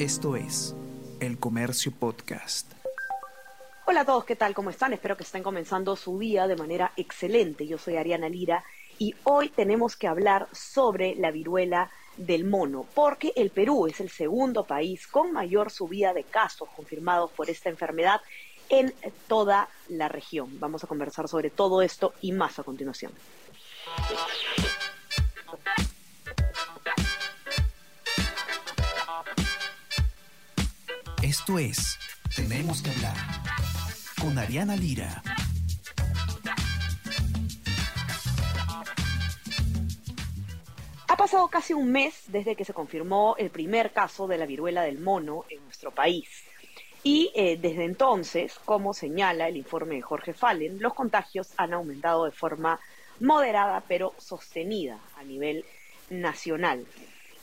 Esto es El Comercio Podcast. Hola a todos, ¿qué tal? ¿Cómo están? Espero que estén comenzando su día de manera excelente. Yo soy Ariana Lira y hoy tenemos que hablar sobre la viruela del mono, porque el Perú es el segundo país con mayor subida de casos confirmados por esta enfermedad en toda la región. Vamos a conversar sobre todo esto y más a continuación. Esto es Tenemos que hablar con Ariana Lira. Ha pasado casi un mes desde que se confirmó el primer caso de la viruela del mono en nuestro país. Y eh, desde entonces, como señala el informe de Jorge Fallen, los contagios han aumentado de forma moderada pero sostenida a nivel nacional.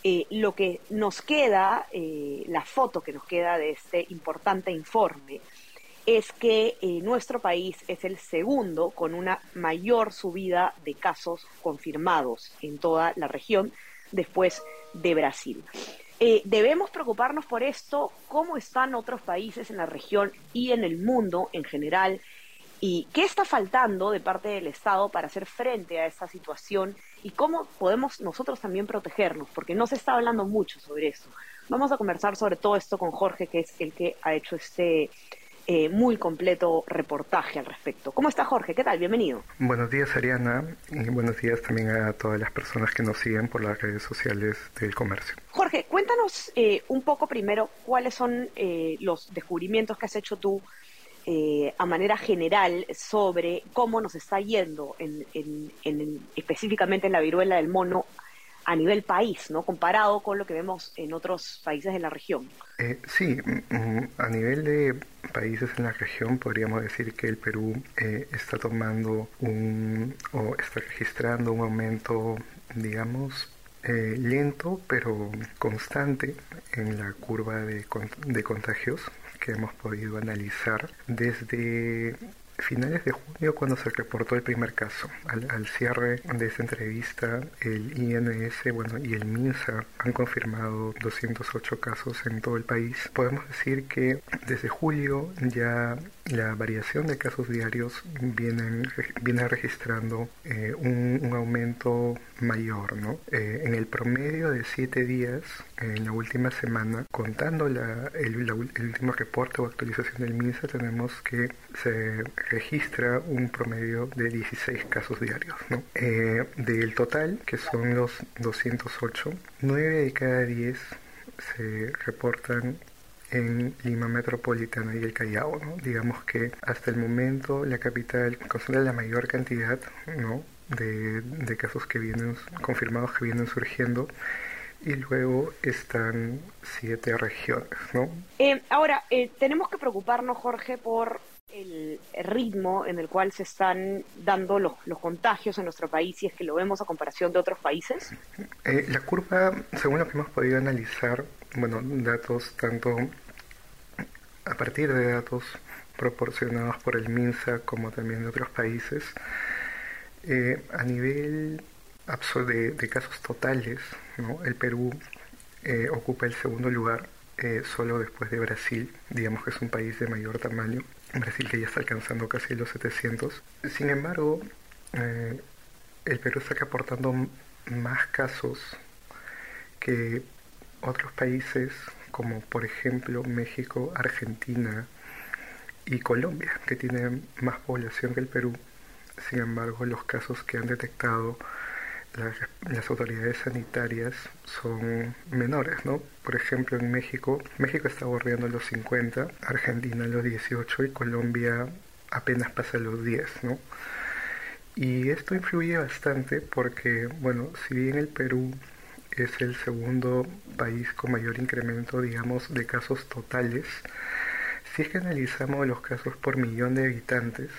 Eh, lo que nos queda, eh, la foto que nos queda de este importante informe, es que nuestro país es el segundo con una mayor subida de casos confirmados en toda la región después de Brasil. Eh, debemos preocuparnos por esto, cómo están otros países en la región y en el mundo en general, y qué está faltando de parte del Estado para hacer frente a esta situación y cómo podemos nosotros también protegernos, porque no se está hablando mucho sobre eso. Vamos a conversar sobre todo esto con Jorge, que es el que ha hecho este eh, muy completo reportaje al respecto. ¿Cómo está Jorge? ¿Qué tal? Bienvenido. Buenos días Ariana y buenos días también a todas las personas que nos siguen por las redes sociales del comercio. Jorge, cuéntanos eh, un poco primero cuáles son eh, los descubrimientos que has hecho tú a manera general sobre cómo nos está yendo en, en, específicamente en la viruela del mono a nivel país, ¿no? Comparado con lo que vemos en otros países de la región. Eh, sí, mm, mm, a nivel de países en la región podríamos decir que el Perú eh, está tomando un o está registrando un aumento, digamos, eh, lento pero constante en la curva de, de contagios que hemos podido analizar desde finales de junio cuando se reportó el primer caso. Al, cierre de esta entrevista, el INS bueno, y el MINSA han confirmado 208 casos en todo el país. Podemos decir que desde julio ya la variación de casos diarios viene, viene registrando eh, un, aumento mayor. ¿no? Eh, en el promedio de 7 días, en la última semana, contando la, el, el último reporte o actualización del MINSA, tenemos que se registra un promedio de 16 casos diarios. ¿no? Eh, del total, que son los 208, 9 de cada 10 se reportan en Lima Metropolitana y el Callao. ¿no? Digamos que hasta el momento la capital concentra la mayor cantidad ¿no? de, de casos que vienen confirmados que vienen surgiendo y luego están siete regiones, ¿no? Eh, ahora, eh, tenemos que preocuparnos, Jorge, por el ritmo en el cual se están dando los, los, contagios en nuestro país, si es que lo vemos a comparación de otros países? Eh, la curva, según lo que hemos podido analizar, bueno, datos tanto a partir de datos proporcionados por el MINSA como también de otros países, eh, a nivel de, de, casos totales, ¿no? el Perú eh, ocupa el segundo lugar solo después de Brasil, digamos que es un país de mayor tamaño, Brasil que ya está alcanzando casi los 700. Sin embargo, eh, el Perú está aportando más casos que otros países como por ejemplo México, Argentina y Colombia, que tienen más población que el Perú. Sin embargo, los casos que han detectado las, autoridades sanitarias son menores, ¿no? Por ejemplo, en México, México está bordeando los 50, Argentina los 18 y Colombia apenas pasa los 10, ¿no? Y esto influye bastante porque, bueno, si bien el Perú es el segundo país con mayor incremento, digamos, de casos totales, si es que analizamos los casos por millón de habitantes,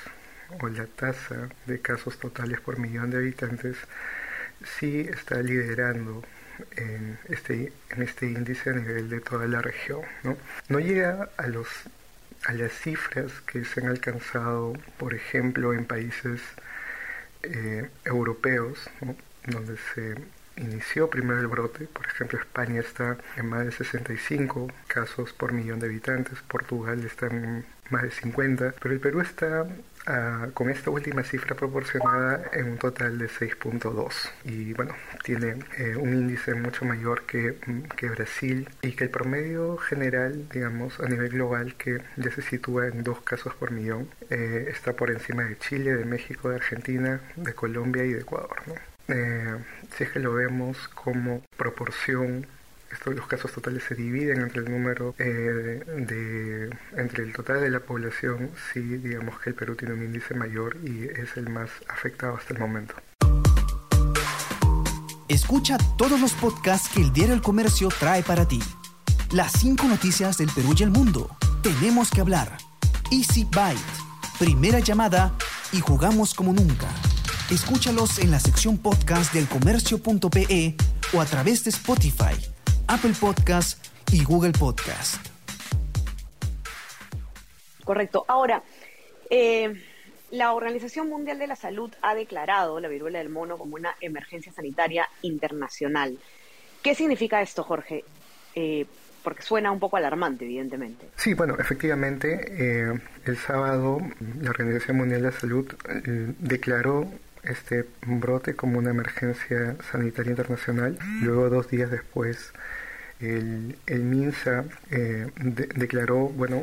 o la tasa de casos totales por millón de habitantes, sí está liderando en este, en este índice a nivel de toda la región. No, no llega a, los, a las cifras que se han alcanzado, por ejemplo, en países eh, europeos, donde se inició primero el brote. Por ejemplo, España está en más de 65 casos por millón de habitantes, Portugal está en más de 50, pero el Perú está ah, con esta última cifra proporcionada en un total de 6.2 y bueno, tiene eh, un índice mucho mayor que, que, Brasil y que el promedio general, digamos, a nivel global que ya se sitúa en dos casos por millón, eh, está por encima de Chile, de México, de Argentina, de Colombia y de Ecuador. ¿no? Eh, si es que lo vemos como proporción estos, los casos totales se dividen entre el número eh, de, entre el total de la población, sí digamos que el Perú tiene un índice mayor y es el más afectado hasta el momento. Escucha todos los podcasts que el Diario El Comercio trae para ti. Las cinco noticias del Perú y el mundo. Tenemos que hablar. Easy Byte. Primera llamada y jugamos como nunca. Escúchalos en la sección podcast del comercio.pe o a través de Spotify Apple Podcast y Google Podcast. Correcto. Ahora, eh, la Organización Mundial de la Salud ha declarado la viruela del mono como una emergencia sanitaria internacional. ¿Qué significa esto, Jorge? Eh, porque suena un poco alarmante, evidentemente. Sí, bueno, efectivamente, eh, el sábado la Organización Mundial de la Salud declaró este brote como una emergencia sanitaria internacional. Luego, dos días después, el, el MINSA eh, declaró, bueno,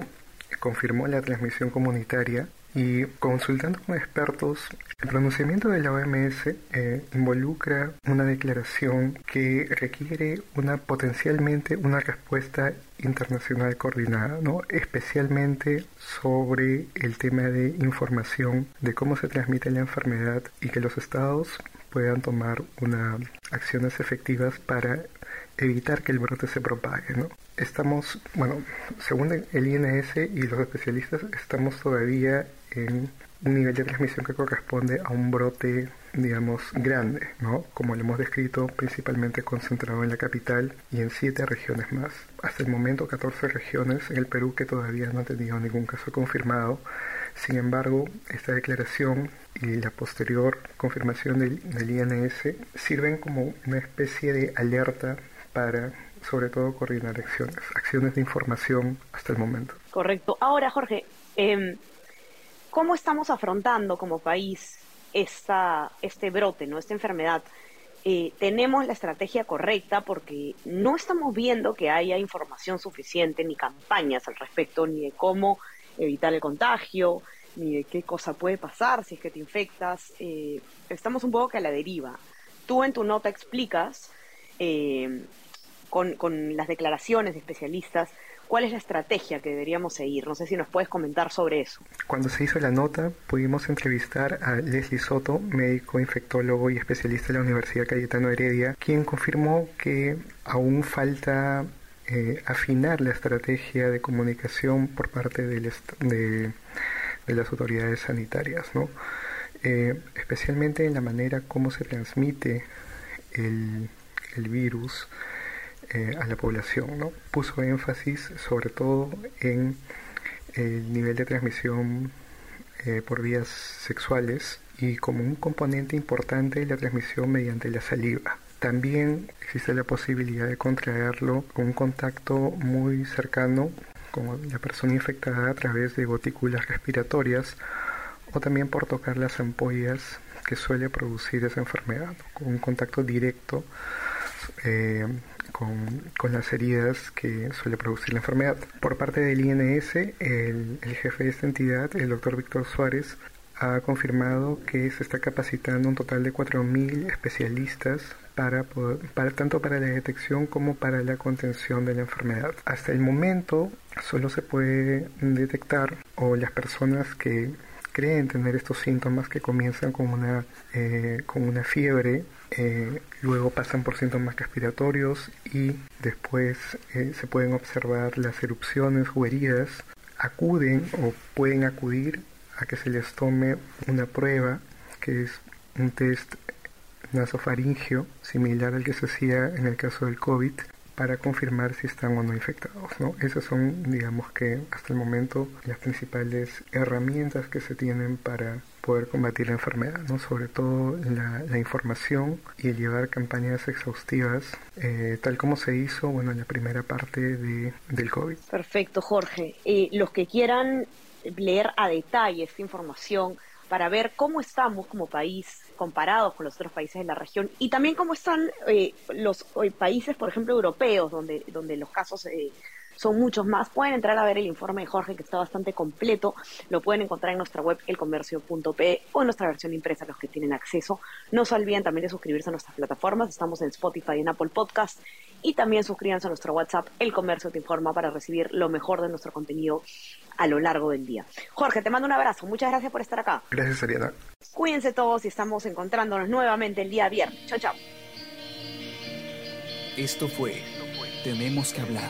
confirmó la transmisión comunitaria y consultando con expertos, el pronunciamiento de la OMS eh, involucra una declaración que requiere una potencialmente una respuesta internacional coordinada, ¿no? especialmente sobre el tema de información de cómo se transmite la enfermedad y que los estados puedan tomar unas acciones efectivas para evitar que el brote se propague. ¿no? Estamos, bueno, según el INS y los especialistas, estamos todavía en un nivel de transmisión que corresponde a un brote, digamos, grande, ¿no? Como lo hemos descrito, principalmente concentrado en la capital y en siete regiones más. Hasta el momento, 14 regiones en el Perú que todavía no han tenido ningún caso confirmado. Sin embargo, esta declaración y la posterior confirmación del, del INS sirven como una especie de alerta para sobre todo coordinar acciones, acciones de información hasta el momento. Correcto. Ahora, Jorge, eh, ¿cómo estamos afrontando como país esta, este brote, ¿no? esta enfermedad? Eh, tenemos la estrategia correcta porque no estamos viendo que haya información suficiente ni campañas al respecto, ni de cómo evitar el contagio, ni de qué cosa puede pasar si es que te infectas. Eh, estamos un poco que a la deriva. Tú en tu nota explicas eh, con, las declaraciones de especialistas, ¿cuál es la estrategia que deberíamos seguir? No sé si nos puedes comentar sobre eso. Cuando se hizo la nota, pudimos entrevistar a Leslie Soto, médico, infectólogo y especialista de la Universidad Cayetano Heredia, quien confirmó que aún falta eh, afinar la estrategia de comunicación por parte de, las autoridades sanitarias, ¿no? Eh, especialmente en la manera como se transmite el virus eh, a la población. ¿no? Puso énfasis sobre todo en el nivel de transmisión eh, por vías sexuales y como un componente importante la transmisión mediante la saliva. También existe la posibilidad de contraerlo con un contacto muy cercano con la persona infectada a través de gotículas respiratorias o también por tocar las ampollas que suele producir esa enfermedad, con un contacto directo eh, con, las heridas que suele producir la enfermedad. Por parte del INS, el, jefe de esta entidad, el doctor Víctor Suárez, ha confirmado que se está capacitando un total de 4.000 especialistas para, tanto para la detección como para la contención de la enfermedad. Hasta el momento solo se puede detectar o las personas que creen tener estos síntomas que comienzan con una, eh, con una fiebre eh, luego pasan por síntomas respiratorios y después eh, se pueden observar las erupciones o heridas, acuden o pueden acudir a que se les tome una prueba que es un test nasofaringio similar al que se hacía en el caso del COVID para confirmar si están o no infectados. ¿no? Esas son, digamos que hasta el momento, las principales herramientas que se tienen para poder combatir la enfermedad, ¿no? sobre todo la, información y llevar campañas exhaustivas, eh, tal como se hizo bueno, en la primera parte de, del COVID. Perfecto, Jorge. Eh, los que quieran leer a detalle esta información para ver cómo estamos como país comparados con los otros países de la región y también cómo están eh, los países, por ejemplo, europeos, donde, donde los casos son muchos más. Pueden entrar a ver el informe de Jorge, que está bastante completo. Lo pueden encontrar en nuestra web, elcomercio.pe, o en nuestra versión impresa, los que tienen acceso. No se olviden también de suscribirse a nuestras plataformas. Estamos en Spotify y en Apple Podcast. Y también suscríbanse a nuestro WhatsApp, El Comercio Te Informa, para recibir lo mejor de nuestro contenido a lo largo del día. Jorge, te mando un abrazo. Muchas gracias por estar acá. Gracias, Ariana. Cuídense todos y estamos encontrándonos nuevamente el día viernes. Chao, chao. Esto fue Tenemos que hablar